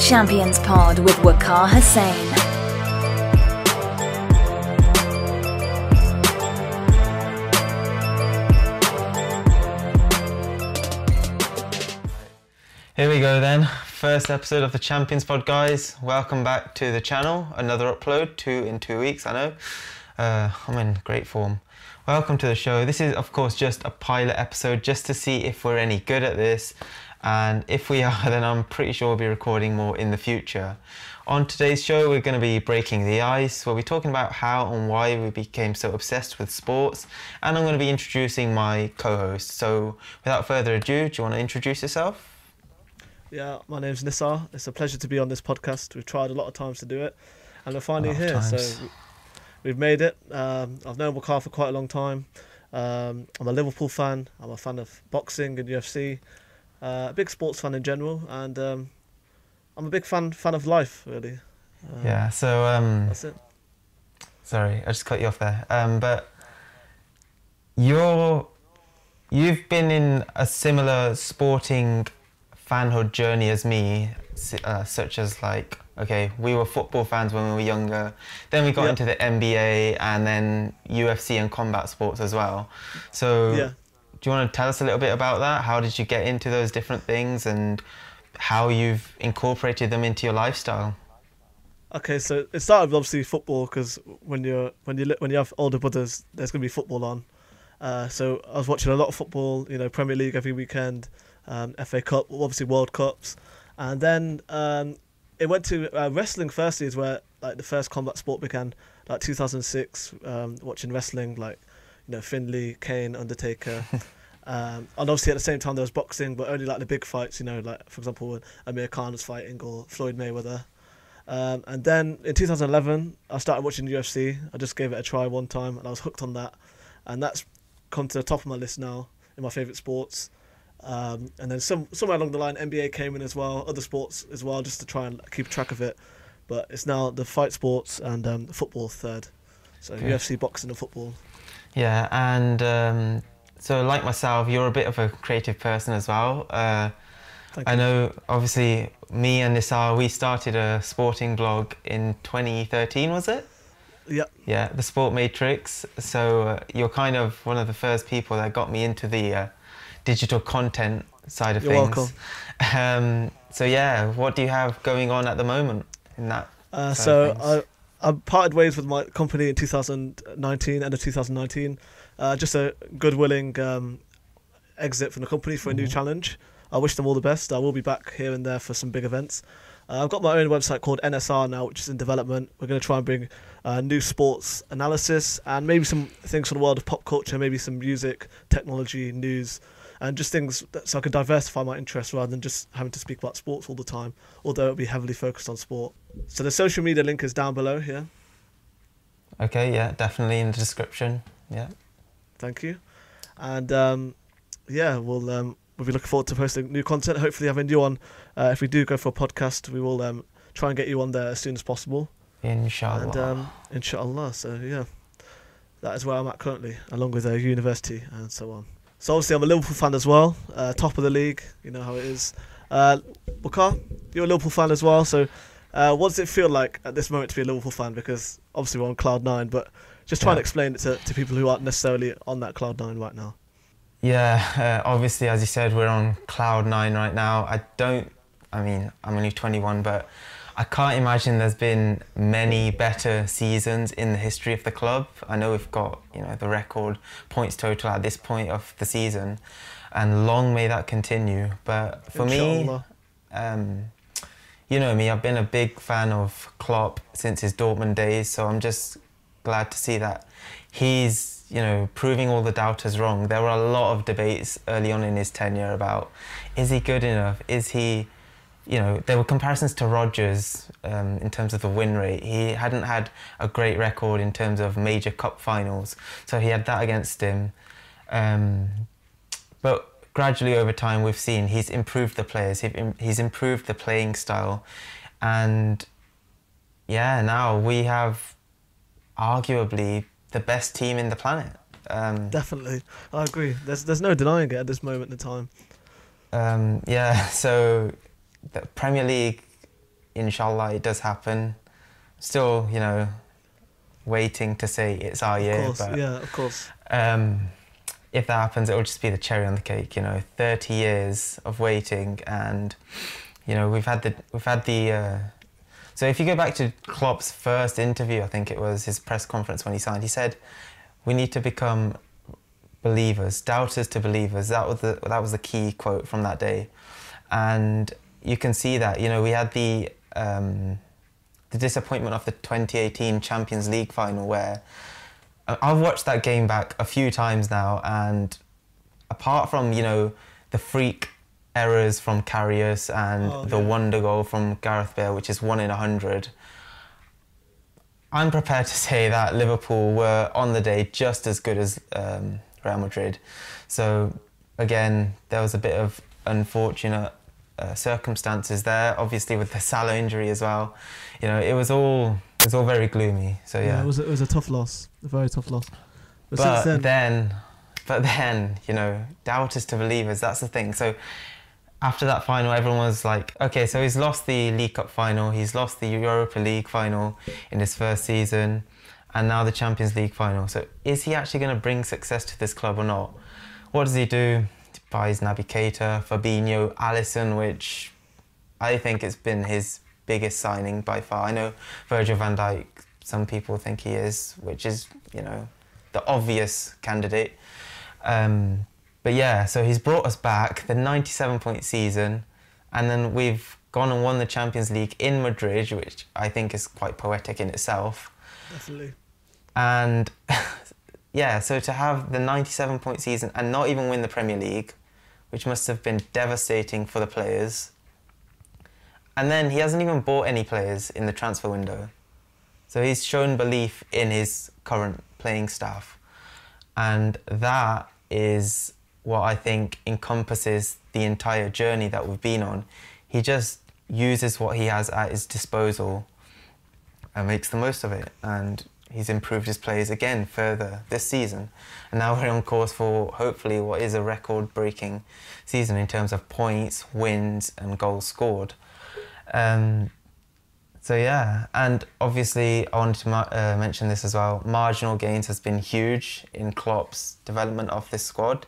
Champions Pod with Waqar Hussain. Here we go then. First episode of the Champions Pod, guys. Welcome back to the channel. Another upload, two in two weeks, I know. Uh, I'm in great form. Welcome to the show. This is, of course, just a pilot episode just to see if we're any good at this. And if we are, then I'm pretty sure we'll be recording more in the future. On today's show, we're going to be breaking the ice. We'll be talking about how and why we became so obsessed with sports. And I'm going to be introducing my co host. So, without further ado, do you want to introduce yourself? Yeah, my name's Nisar. It's a pleasure to be on this podcast. We've tried a lot of times to do it, and we're finally here. So we've made it. Um, I've known Waqar for quite a long time. Um, I'm a Liverpool fan. I'm a fan of boxing and UFC. Uh, a big sports fan in general, and um, I'm a big fan fan of life. Really. Um, Yeah, so um, That's it. sorry, I just cut you off there. Um, but you're you've been in a similar sporting fanhood journey as me, uh, such as like okay, we were football fans when we were younger. Then we got Yeah. into the NBA and then UFC and combat sports as well. So Yeah. Do you want to tell us a little bit about that? How did you get into those different things and how you've incorporated them into your lifestyle? Okay, so it started with obviously football because when you're when you when you have older brothers, there's gonna be football on. Uh, so I was watching a lot of football, you know, Premier League every weekend, um, FA Cup, obviously World Cups, and then um, it went to uh, wrestling. Firstly, is where like the first combat sport began, like 2006. Um, watching wrestling, like you know Finlay, Kane, Undertaker. Um, and obviously at the same time there was boxing, but only like the big fights, you know, like for example when Amir Khan was fighting or Floyd Mayweather. Um, and then in 2011, I started watching UFC. I just gave it a try one time, and I was hooked on that. And that's come to the top of my list now in my favorite sports. Um, and then some somewhere along the line, NBA came in as well, other sports as well, just to try and keep track of it. But it's now the fight sports and um, football third. So Good. UFC, boxing, and football. Yeah, and um, so like myself, you're a bit of a creative person as well. Uh, I know, obviously, me and Nisar, we started a sporting blog in 2013, was it? Yeah, Yeah, the Sport Matrix. So uh, you're kind of one of the first people that got me into the uh, digital content side of You're things. welcome. Um, so yeah, what do you have going on at the moment in that? Uh, so? I, I parted ways with my company in 2019, end of 2019. Uh, just a good willing um, exit from the company for a new Mhm. challenge. I wish them all the best. I will be back here and there for some big events. Uh, I've got my own website called NSR now, which is in development. We're going to try and bring uh, new sports analysis and maybe some things from the world of pop culture, maybe some music, technology, news, and just things that, so I can diversify my interests rather than just having to speak about sports all the time, although it'll be heavily focused on sport. So the social media link is down below here. Okay, yeah, definitely in the description. Yeah. Thank you. And um, yeah, we'll um, we'll be looking forward to posting new content. Hopefully, having you on. Uh, if we do go for a podcast, we will um, try and get you on there as soon as possible. Inshallah. And um, inshallah. So yeah, that is where I'm at currently, along with uh, university and so on. So obviously, I'm a Liverpool fan as well. Uh, top of the league, you know how it is. Uh, Waqar, you're a Liverpool fan as well. So, uh, what does it feel like at this moment to be a Liverpool fan? Because obviously we're on cloud nine, but just try and explain it to, to people who aren't necessarily on that cloud nine right now. Yeah, uh, obviously, as you said, we're on cloud nine right now. I don't, I mean, I'm only 21, but I can't imagine there's been many better seasons in the history of the club. I know we've got, you know, the record points total at this point of the season, and long may that continue. But for me, um, you know me, I've been a big fan of Klopp since his Dortmund days, so I'm just glad to see that he's, you know, proving all the doubters wrong. There were a lot of debates early on in his tenure about is he good enough? Is he, you know, there were comparisons to Rodgers um, in terms of the win rate. He hadn't had a great record in terms of major cup finals, so he had that against him. Um, but gradually over time, we've seen he's improved the players. He's improved the playing style, and yeah, now we have arguably the best team in the planet. Um, Definitely, I agree. There's there's no denying it at this moment in time. um, yeah, so the Premier League, inshallah, it does happen. Still, you know, waiting to say it's our year. Of course, but yeah, of course. um, if that happens, it will just be the cherry on the cake. You know, 30 years of waiting, and you know we've had the we've had the. Uh, so if you go back to Klopp's first interview, I think it was his press conference when he signed. He said, "We need to become believers, doubters to believers." That was the that was the key quote from that day, and you can see that. You know, we had the. Um, the disappointment of the 2018 Champions League final where I- I've watched that game back a few times now, and apart from you know the freak errors from Karius and Oh, the yeah. wonder goal from Gareth Bale, which is one in a hundred, I'm prepared to say that Liverpool were on the day just as good as um, Real Madrid. So again, there was a bit of unfortunate uh, circumstances there, obviously with the Salah injury as well. You know, it was all it was all very gloomy. So Yeah, yeah, it was a, it was a tough loss, a very tough loss. But, but then, then, but then, you know, doubters to believers. That's the thing. So after that final, everyone was like, okay, so he's lost the League Cup final, he's lost the Europa League final in his first season, and now the Champions League final. So is he actually going to bring success to this club or not? What does he do? He buys Naby Keita, Fabinho, Alisson, which I think it's been his biggest signing by far. I know Virgil van Dijk, some people think he is, which is, you know, the obvious candidate. Um, but yeah, so he's brought us back the 97 point season, and then we've gone and won the Champions League in Madrid, which I think is quite poetic in itself. definitely. And yeah, so to have the 97 point season and not even win the Premier League, which must have been devastating for the players. And then he hasn't even bought any players in the transfer window. So he's shown belief in his current playing staff. And that is what I think encompasses the entire journey that we've been on. He just uses what he has at his disposal and makes the most of it. And he's improved his plays again further this season. And now we're on course for hopefully what is a record breaking season in terms of points, wins, and goals scored. Um, so yeah, and obviously I wanted to uh, mention this as well. Marginal gains has been huge in Klopp's development of this squad.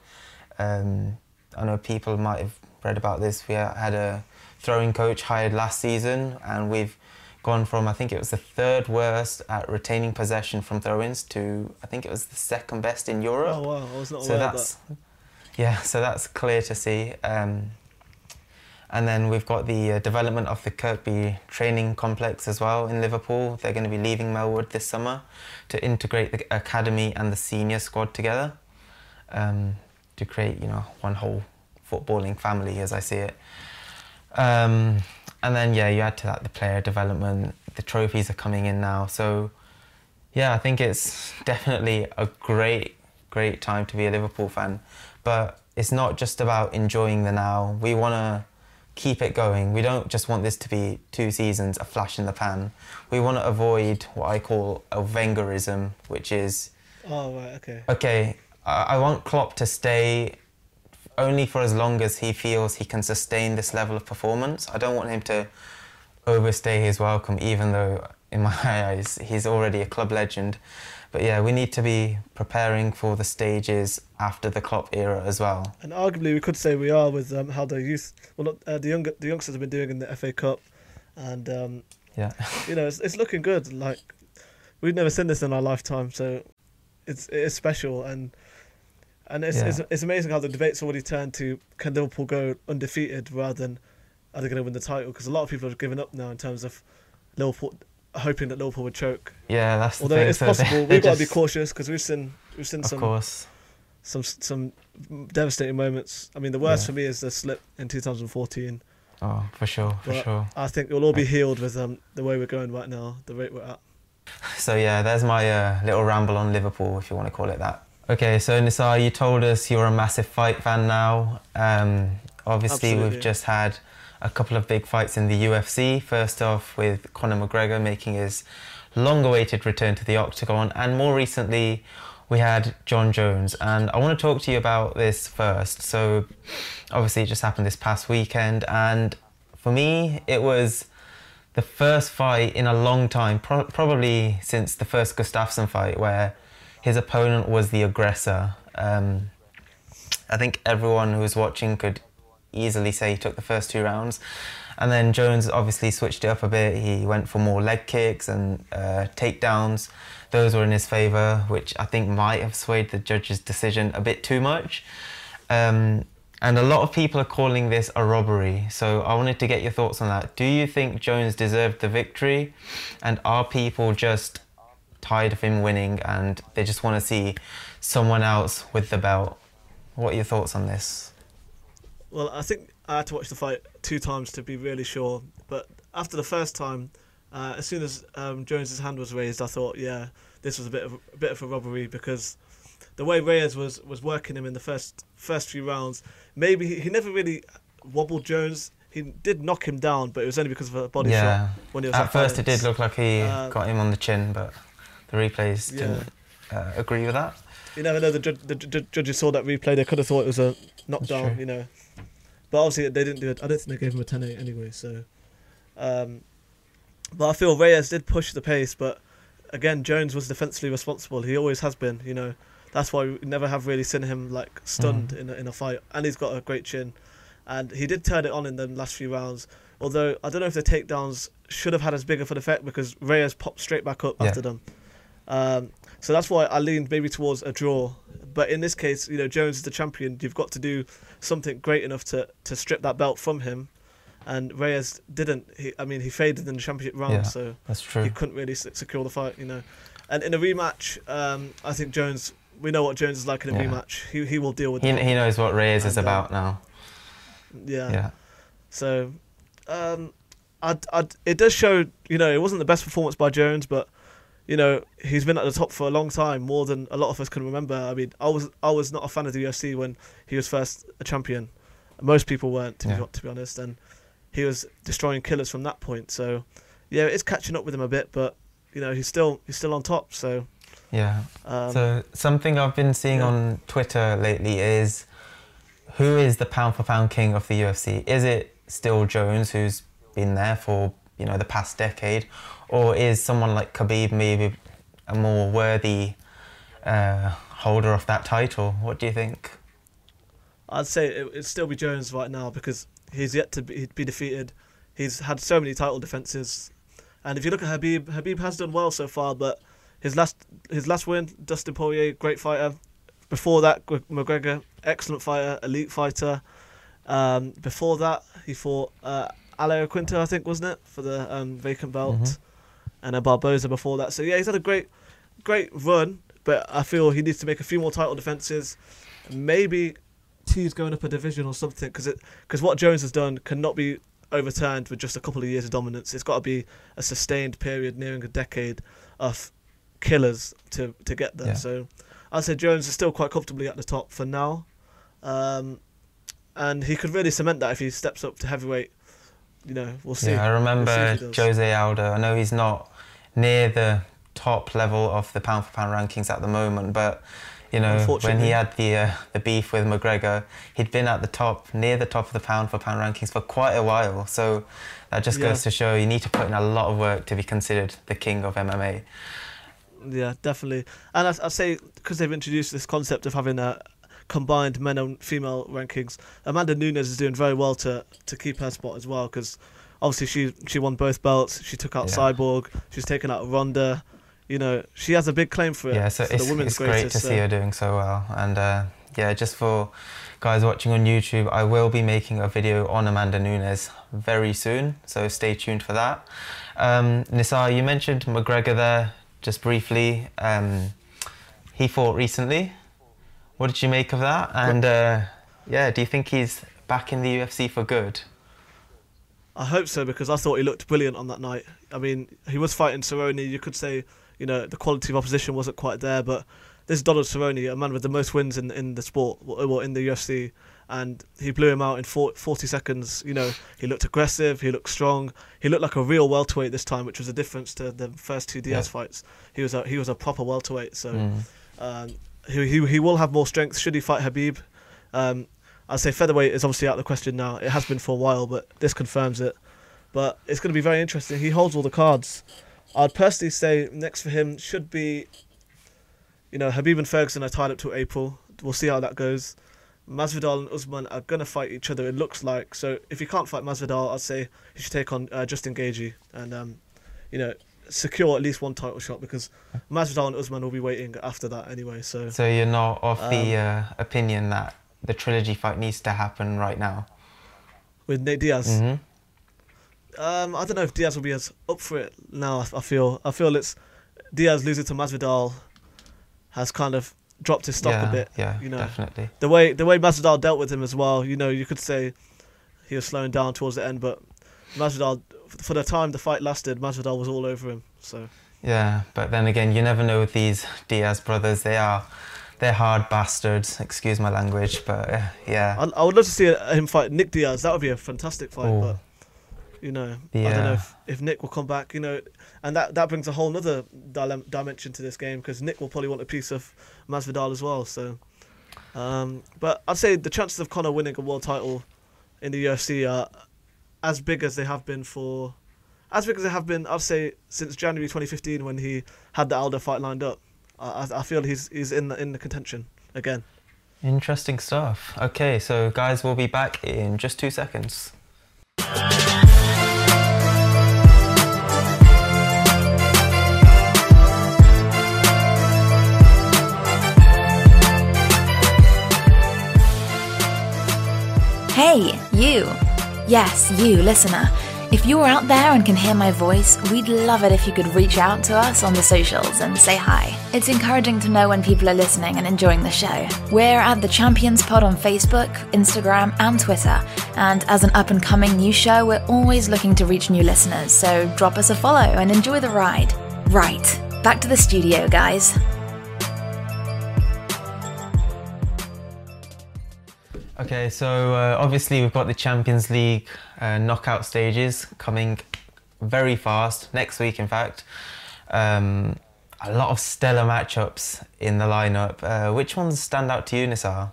Um, I know people might have read about this. We had a throwing coach hired last season, and we've gone from I think it was the third worst at retaining possession from throw-ins to I think it was the second best in Europe. Oh wow, I was not so aware of that's that. yeah so that's clear to see. Um, and then we've got the uh, development of the Kirkby training complex as well in Liverpool. They're going to be leaving Melwood this summer to integrate the academy and the senior squad together. Um, to create you know one whole footballing family as I see it um, and then yeah you add to that the player development the trophies are coming in now so yeah, I think it's definitely a great, great time to be a Liverpool fan. But it's not just about enjoying the now. We want to keep it going. We don't just want this to be two seasons, a flash in the pan. We want to avoid what I call a Wengerism, which is Oh right, okay. okay, I, want Klopp to stay only for as long as he feels he can sustain this level of performance. I don't want him to overstay his welcome, even though in my eyes he's already a club legend. But yeah, we need to be preparing for the stages after the Klopp era as well. And arguably, we could say we are with um, how the youth, well, not, uh, the young, the youngsters have been doing in the FA Cup, and um, Yeah. you know, it's, it's looking good. Like we've never seen this in our lifetime, so it's it is special, and and it's Yeah. it's, it's amazing how the debate's already turned to can Liverpool go undefeated rather than are they going to win the title? Because a lot of people have given up now in terms of Liverpool hoping that Liverpool would choke. Yeah, that's the Although thing. it's So possible, we've got to be cautious because we've seen we've seen some course. some some devastating moments. I mean, the worst Yeah. for me is the slip in 2014. Oh, for sure, for But sure. I think it'll all be healed with um, the way we're going right now, the rate we're at. So yeah, there's my uh, little ramble on Liverpool, if you want to call it that. Okay, so Nisar, you told us you're a massive fight fan now. Um, obviously, Absolutely. we've just had a couple of big fights in the UFC. First off, with Conor McGregor making his long-awaited return to the octagon, and more recently, we had Jon Jones. And I want to talk to you about this first. So, obviously, it just happened this past weekend, and for me, it was the first fight in a long time, pro- probably since the first Gustafsson fight, where his opponent was the aggressor. Um, I think everyone who was watching could easily say he took the first two rounds. And then Jones obviously switched it up a bit. He went for more leg kicks and uh, takedowns. Those were in his favour, which I think might have swayed the judge's decision a bit too much. Um, and a lot of people are calling this a robbery. So I wanted to get your thoughts on that. Do you think Jones deserved the victory? And are people just tired of him winning and they just want to see someone else with the belt? What are your thoughts on this? Well, I think I had to watch the fight two times to be really sure. But after the first time, uh, as soon as um, Jones's hand was raised, I thought, yeah, this was a bit of a bit of a robbery because the way Reyes was, was working him in the first first few rounds, maybe he, he never really wobbled Jones. He did knock him down, but it was only because of a body yeah. shot when he was At at first, it did look like he Uh, got him on the chin, but the replays didn't uh, agree with that. You never know. The, judge, the ju- judges saw that replay. They could have thought it was a knockdown, you know. But obviously they didn't do it. I don't think they gave him a 10-8 anyway. So, um, but I feel Reyes did push the pace. But again, Jones was defensively responsible. He always has been. You know, that's why we never have really seen him like stunned Mhm. in a, in a fight. And he's got a great chin, and he did turn it on in the last few rounds. Although I don't know if the takedowns should have had as big of an effect because Reyes popped straight back up Yeah. after them. Um, so that's why I leaned maybe towards a draw. But in this case, you know, Jones is the champion. You've got to do something great enough to, to strip that belt from him. And Reyes didn't. He, I mean, he faded in the championship round, Yeah. so That's he couldn't really secure the fight, you know. And in a rematch, um, I think Jones. We know what Jones is like in a Yeah. rematch. He he will deal with He, it. he knows what Reyes is And, uh, about now. Yeah. Yeah. So, um, I'd, I'd, it does show, you know, it wasn't the best performance by Jones, but, you know, he's been at the top for a long time, more than a lot of us can remember. I mean, I was I was not a fan of the UFC when he was first a champion. Most people weren't, to, Yeah. be, to be honest, and he was destroying killers from that point. So, yeah, it's catching up with him a bit, but you know, he's still he's still on top. So, Yeah. um, so something I've been seeing yeah. on Twitter lately is who is the pound for pound king of the UFC? Is it still Jones who's been there for, you know, the past decade? Or is someone like Khabib maybe a more worthy uh, holder of that title? What do you think? I'd say it, it'd still be Jones right now because he's yet to be, be defeated. He's had so many title defenses, and if you look at Khabib, Khabib has done well so far. But his last his last win, Dustin Poirier, great fighter. Before that, McGregor, excellent fighter, elite fighter. Um, before that, he fought uh, Al Iaquinta, I think, wasn't it, for the um, vacant belt, Mhm. And a Barboza before that. So yeah, he's had a great, great run. But I feel he needs to make a few more title defenses. Maybe T's going up a division or something because it because what Jones has done cannot be overturned with just a couple of years of dominance. It's got to be a sustained period nearing a decade of killers to to get there. Yeah. So I'd say Jones is still quite comfortably at the top for now, um, and he could really cement that if he steps up to heavyweight. You know, we'll see. Yeah, I remember We'll see if he does. Jose Aldo. I know he's not near the top level of the pound for pound rankings at the moment, but you know when he had the uh, the beef with McGregor, he'd been at the top, near the top of the pound for pound rankings for quite a while. So that just Yeah. goes to show you need to put in a lot of work to be considered the king of MMA. Yeah, definitely. And I, I say because they've introduced this concept of having a combined men and female rankings, Amanda Nunes is doing very well to to keep her spot as well because obviously she she won both belts. She took out Yeah. Cyborg. She's taken out Ronda. You know, she has a big claim for it. Yeah, so it's, the women's it's great greatest, to so- see her doing so well. And uh, yeah, just for guys watching on YouTube, I will be making a video on Amanda Nunes very soon, so stay tuned for that. Um, Nisar, you mentioned McGregor there just briefly. Um, he fought recently. What did you make of that? And uh, yeah, do you think he's back in the UFC for good? I hope so because I thought he looked brilliant on that night. I mean, he was fighting Cerrone. You could say, you know, the quality of opposition wasn't quite there, but this is Donald Cerrone, a man with the most wins in in the sport, well, in the UFC, and he blew him out in 40 seconds. You know, he looked aggressive, he looked strong, he looked like a real welterweight this time, which was a difference to the first two Diaz Yeah. fights. He was a he was a proper welterweight, so Mm. um, he, he he will have more strength should he fight Khabib. Um, I'd say featherweight is obviously out of the question now. It has been for a while, but this confirms it. But it's going to be very interesting. He holds all the cards. I'd personally say next for him should be, you know, Khabib and Ferguson are tied up to April. We'll see how that goes. Masvidal and Usman are going to fight each other, it looks like. So if he can't fight Masvidal, I'd say he should take on uh, Justin Gaethje and, um, you know, secure at least one title shot because Masvidal and Usman will be waiting after that anyway. So, So you're not of the Um, uh, opinion that the trilogy fight needs to happen right now. with Nate Diaz, hmm um, I don't know if Diaz will be as up for it now. I, I feel I feel it's Diaz losing to Masvidal has kind of dropped his stock yeah, a bit. Yeah, you know. definitely. the way the way Masvidal dealt with him as well. You know, you could say he was slowing down towards the end, but Masvidal, for the time the fight lasted, Masvidal was all over him. So Yeah, but then again, you never know with these Diaz brothers. They are, they're hard bastards. Excuse my language, but uh, yeah. I, I would love to see him fight Nick Diaz. That would be a fantastic fight. Ooh. But you know, I don't know if, if Nick will come back. You know, and that that brings a whole other dilem- dimension to this game because Nick will probably want a piece of Masvidal as well. So, um, but I'd say the chances of Conor winning a world title in the UFC are as big as they have been for, as big as they have been. I'd say since January 2015 when he had the Aldo fight lined up. I, I I feel he's he's in the, in the contention again. Interesting stuff. Okay, so guys, we'll be back in just two seconds. Hey, you. Yes, you, listener. If you're out there and can hear my voice, we'd love it if you could reach out to us on the socials and say hi. It's encouraging to know when people are listening and enjoying the show. We're at the Champions Pod on Facebook, Instagram, and Twitter. And as an up and coming new show, we're always looking to reach new listeners, so drop us a follow and enjoy the ride. Right, back to the studio, guys. Okay, so uh, obviously we've got the Champions League uh, knockout stages coming very fast next week. In fact, um, a lot of stellar matchups in the lineup. Uh, which ones stand out to you, Nisar?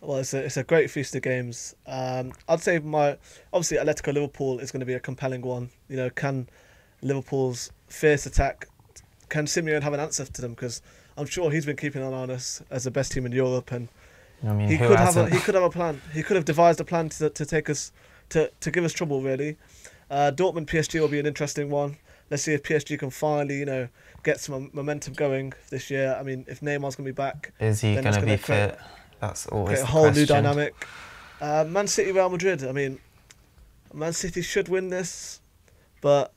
Well, it's a, it's a great feast of games. Um, I'd say my obviously Atletico Liverpool is going to be a compelling one. You know, can Liverpool's fierce attack can Simeone have an answer to them? Because I'm sure he's been keeping an eye on us as the best team in Europe, and I mean, he could have a, he could have a plan. He could have devised a plan to to take us to to give us trouble. Really, uh, Dortmund PSG will be an interesting one. Let's see if PSG can finally you know get some momentum going this year. I mean, if Neymar's going to be back, Is he going to be create- fit? That's always create a whole new dynamic. Uh, Man City, Real Madrid. I mean, Man City should win this, but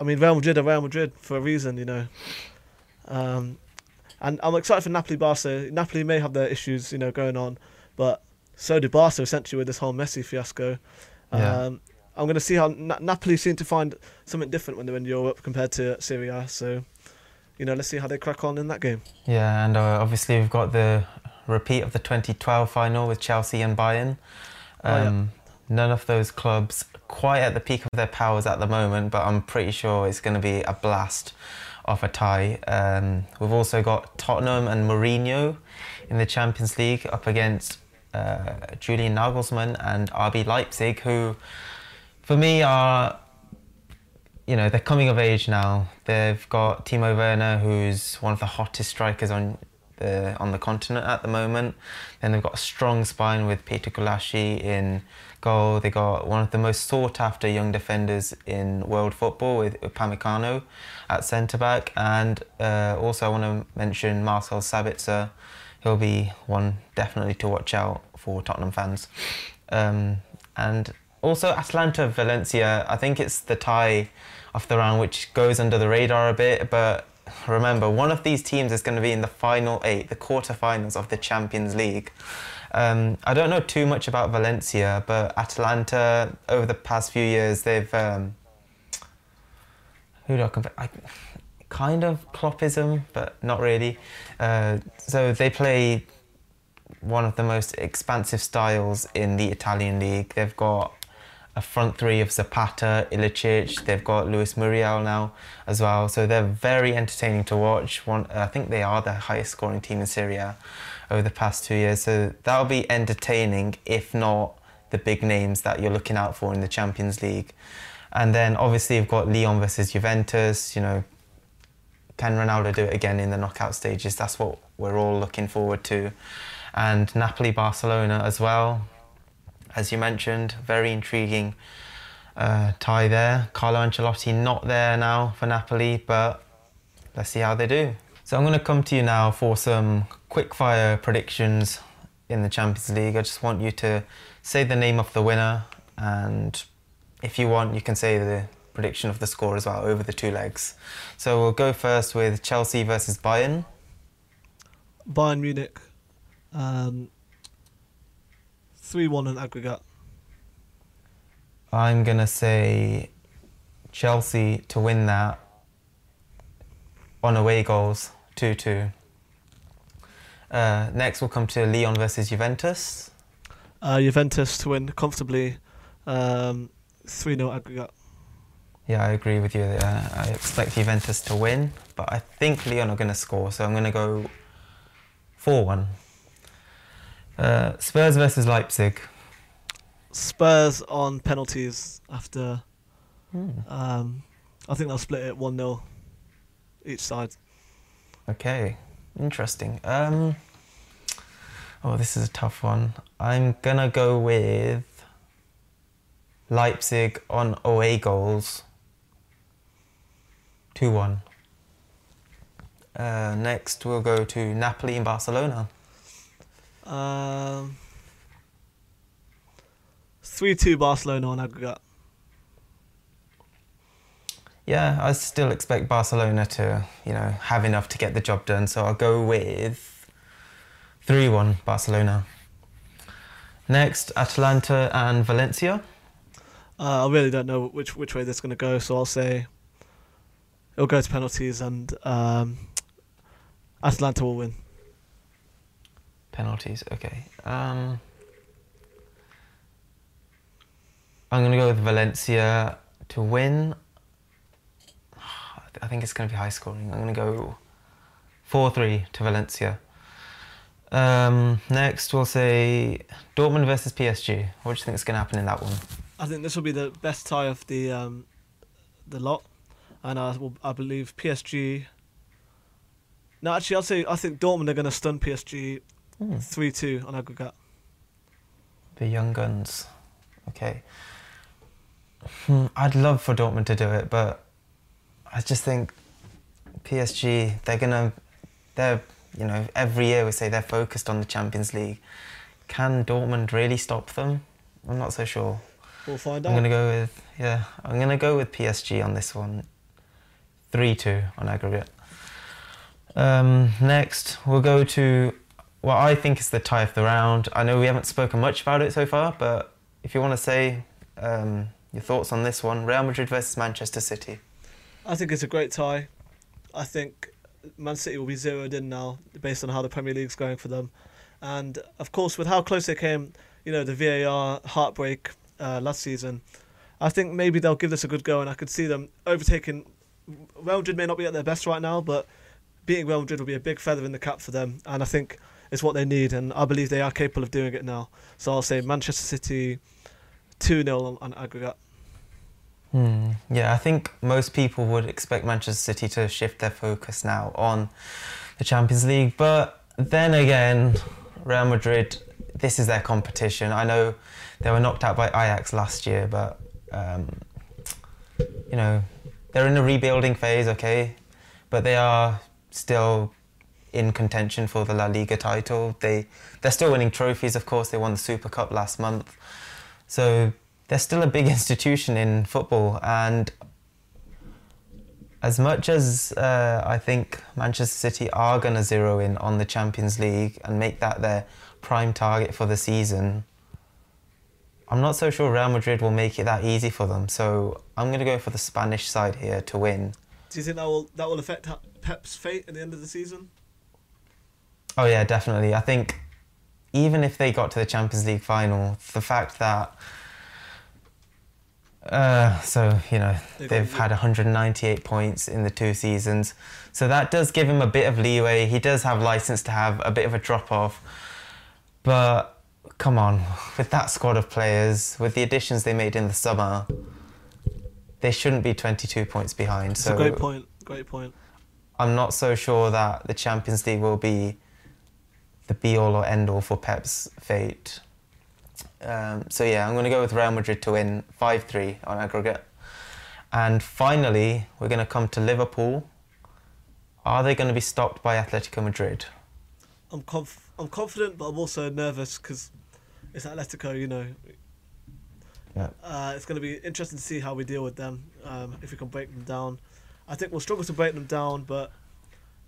I mean, Real Madrid are Real Madrid for a reason, you know. Um, and I'm excited for Napoli Barca. Napoli may have their issues, you know, going on, but so do Barca essentially with this whole Messi fiasco. Yeah. Um, I'm going to see how Na- Napoli seem to find something different when they're in Europe compared to Serie A. So, you know, let's see how they crack on in that game. Yeah, and uh, obviously we've got the repeat of the 2012 final with Chelsea and Bayern. Oh, yeah. Um, None of those clubs quite at the peak of their powers at the moment, but I'm pretty sure it's going to be a blast of a tie. Um, we've also got Tottenham and Mourinho in the Champions League up against uh, Julian Nagelsmann and RB Leipzig, who, for me, are you know they're coming of age now. They've got Timo Werner, who's one of the hottest strikers on the on the continent at the moment. Then they've got a strong spine with Peter Gulacsi in goal. They got one of the most sought after young defenders in world football with Upamecano at centre back, and uh, also I want to mention Marcel Sabitzer. He'll be one definitely to watch out for Tottenham fans. Um, and also Atalanta Valencia, I think it's the tie of the round which goes under the radar a bit, but remember one of these teams is going to be in the final eight, the quarterfinals of the Champions League. Um, I don't know too much about Valencia, but Atalanta over the past few years they've um, who do I compare? I, kind of Kloppism, but not really. Uh, so they play one of the most expansive styles in the Italian league. They've got a front three of Zapata, Ilicic. They've got Luis Muriel now as well. So they're very entertaining to watch. One, I think they are the highest scoring team in Serie A. over the past two years. So that'll be entertaining, if not the big names that you're looking out for in the Champions League. And then obviously you've got Lyon versus Juventus. You know, can Ronaldo do it again in the knockout stages? That's what we're all looking forward to. And Napoli Barcelona as well, as you mentioned, very intriguing uh, tie there. Carlo Ancelotti not there now for Napoli, but let's see how they do. So I'm going to come to you now for some quick fire predictions in the Champions League. I just want you to say the name of the winner, and if you want, you can say the prediction of the score as well over the two legs. So we'll go first with Chelsea versus Bayern. Bayern Munich, um, three one in aggregate. I'm going to say Chelsea to win that on away goals 2 2. Uh, next, we'll come to Lyon versus Juventus. Uh, Juventus to win comfortably, um, three 0 aggregate. Yeah, I agree with you. Uh, I expect Juventus to win, but I think Lyon are going to score, so I'm going to go 4 1. Uh, Spurs versus Leipzig. Spurs on penalties after. Hmm. Um, I think they'll split it one 0 each side. Okay, interesting. Um, oh, this is a tough one. I'm gonna go with Leipzig on away goals. Two one. Uh, next, we'll go to Napoli and Barcelona. Um, three two Barcelona on aggregate. Yeah, I still expect Barcelona to, you know, have enough to get the job done. So I'll go with 3 1 Barcelona. Next, Atalanta and Valencia. Uh, I really don't know which which way this is going to go, so I'll say it'll go to penalties and um, Atalanta will win. Penalties, okay. Um, I'm going to go with Valencia to win. I think it's going to be high scoring. I'm going to go 4 3 to Valencia. Um, next, we'll say Dortmund versus PSG. What do you think is going to happen in that one? I think this will be the best tie of the um, the lot, and I will, I believe PSG. No, actually, I'll say I think Dortmund are going to stun PSG Hmm. three two on aggregate. The Young Guns. Okay. Hmm, I'd love for Dortmund to do it, but I just think PSG, they're going to, they're, you know, every year we say they're focused on the Champions League. Can Dortmund really stop them? I'm not so sure. We'll find I'm out. going to go with, yeah, I'm going to go with PSG on this one. 3 2 on aggregate. Um, next, we'll go to what I think is the tie of the round. I know we haven't spoken much about it so far, but if you want to say um, your thoughts on this one Real Madrid versus Manchester City. I think it's a great tie. I think Man City will be zeroed in now based on how the Premier League's going for them. And of course, with how close they came, you know, the VAR heartbreak uh, last season, I think maybe they'll give this a good go. And I could see them overtaking. Real Madrid may not be at their best right now, but beating Real Madrid will be a big feather in the cap for them. And I think it's what they need. And I believe they are capable of doing it now. So I'll say Manchester City 2 0 on, on aggregate. Hmm. Yeah, I think most people would expect Manchester City to shift their focus now on the Champions League, but then again, Real Madrid, this is their competition. I know they were knocked out by Ajax last year, but um, you know they're in a rebuilding phase, okay, but they are still in contention for the La Liga title. They they're still winning trophies, of course. They won the Super Cup last month, so they're still a big institution in football. And as much as uh, I think Manchester City are going to zero in on the Champions League and make that their prime target for the season, I'm not so sure Real Madrid will make it that easy for them. So I'm going to go for the Spanish side here to win. Do you think that will that will affect Pep's fate at the end of the season? Oh yeah, definitely. I think even if they got to the Champions League final, the fact that Uh, so you know They've they've had 198 points in the two seasons, so that does give him a bit of leeway. He does have license to have a bit of a drop off, but come on, with that squad of players, with the additions they made in the summer, they shouldn't be 22 points behind. It's so a great point. Great point. I'm not so sure that the Champions League will be the be all or end all for Pep's fate. Um, so yeah, I'm going to go with Real Madrid to win 5-3 on aggregate. And finally, we're going to come to Liverpool. Are they going to be stopped by Atletico Madrid? I'm conf- I'm confident, but I'm also nervous because it's Atletico. You know, Yeah. uh, it's going to be interesting to see how we deal with them. Um, if we can break them down, I think we'll struggle to break them down, but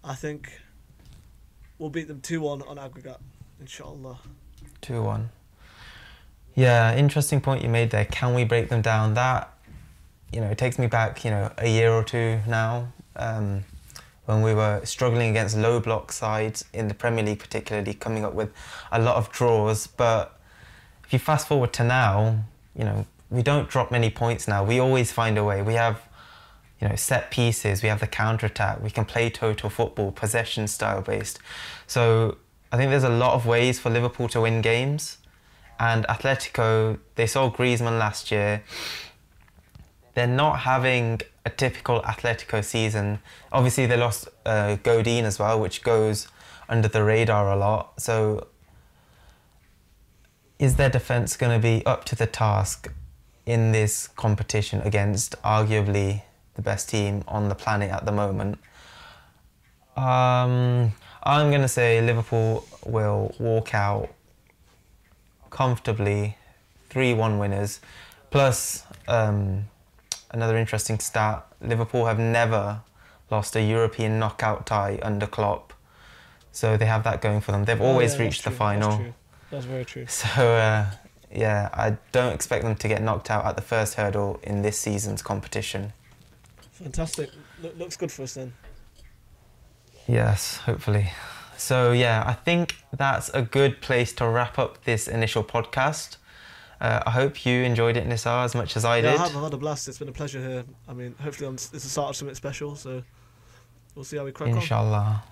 I think we'll beat them two one on aggregate, inshallah. 2-1. Yeah, interesting point you made there. Can we break them down? That, you know, it takes me back, you know, a year or two now, um, when we were struggling against low block sides in the Premier League, particularly coming up with a lot of draws. But if you fast forward to now, you know, we don't drop many points now. We always find a way. We have, know, set pieces. We have the counter attack. We can play total football, possession style based. So I think there's a lot of ways for Liverpool to win games. And Atletico, they saw Griezmann last year. They're not having a typical Atletico season. Obviously, they lost uh, Godin as well, which goes under the radar a lot. So, is their defense going to be up to the task in this competition against arguably the best team on the planet at the moment? Um, I'm going to say Liverpool will walk out comfortably 3 1 winners. Plus, um, another interesting stat Liverpool have never lost a European knockout tie under Klopp. So they have that going for them. They've always Oh, yeah, reached the true, final. That's, true. that's very true. So, uh, yeah, I don't expect them to get knocked out at the first hurdle in this season's competition. Fantastic. Look, looks good for us then. Yes, hopefully. So, yeah, I think that's a good place to wrap up this initial podcast. Uh, I hope you enjoyed it, Nisar, as much as I yeah, did. I have. I've had a blast. It's been a pleasure here. I mean, hopefully, it's the start of something special. So we'll see how we crack on. Inshallah.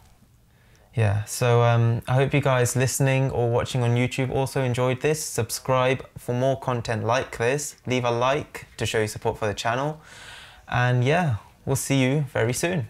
Yeah, so um, I hope you guys listening or watching on YouTube also enjoyed this. Subscribe for more content like this. Leave a like to show your support for the channel. And yeah, we'll see you very soon.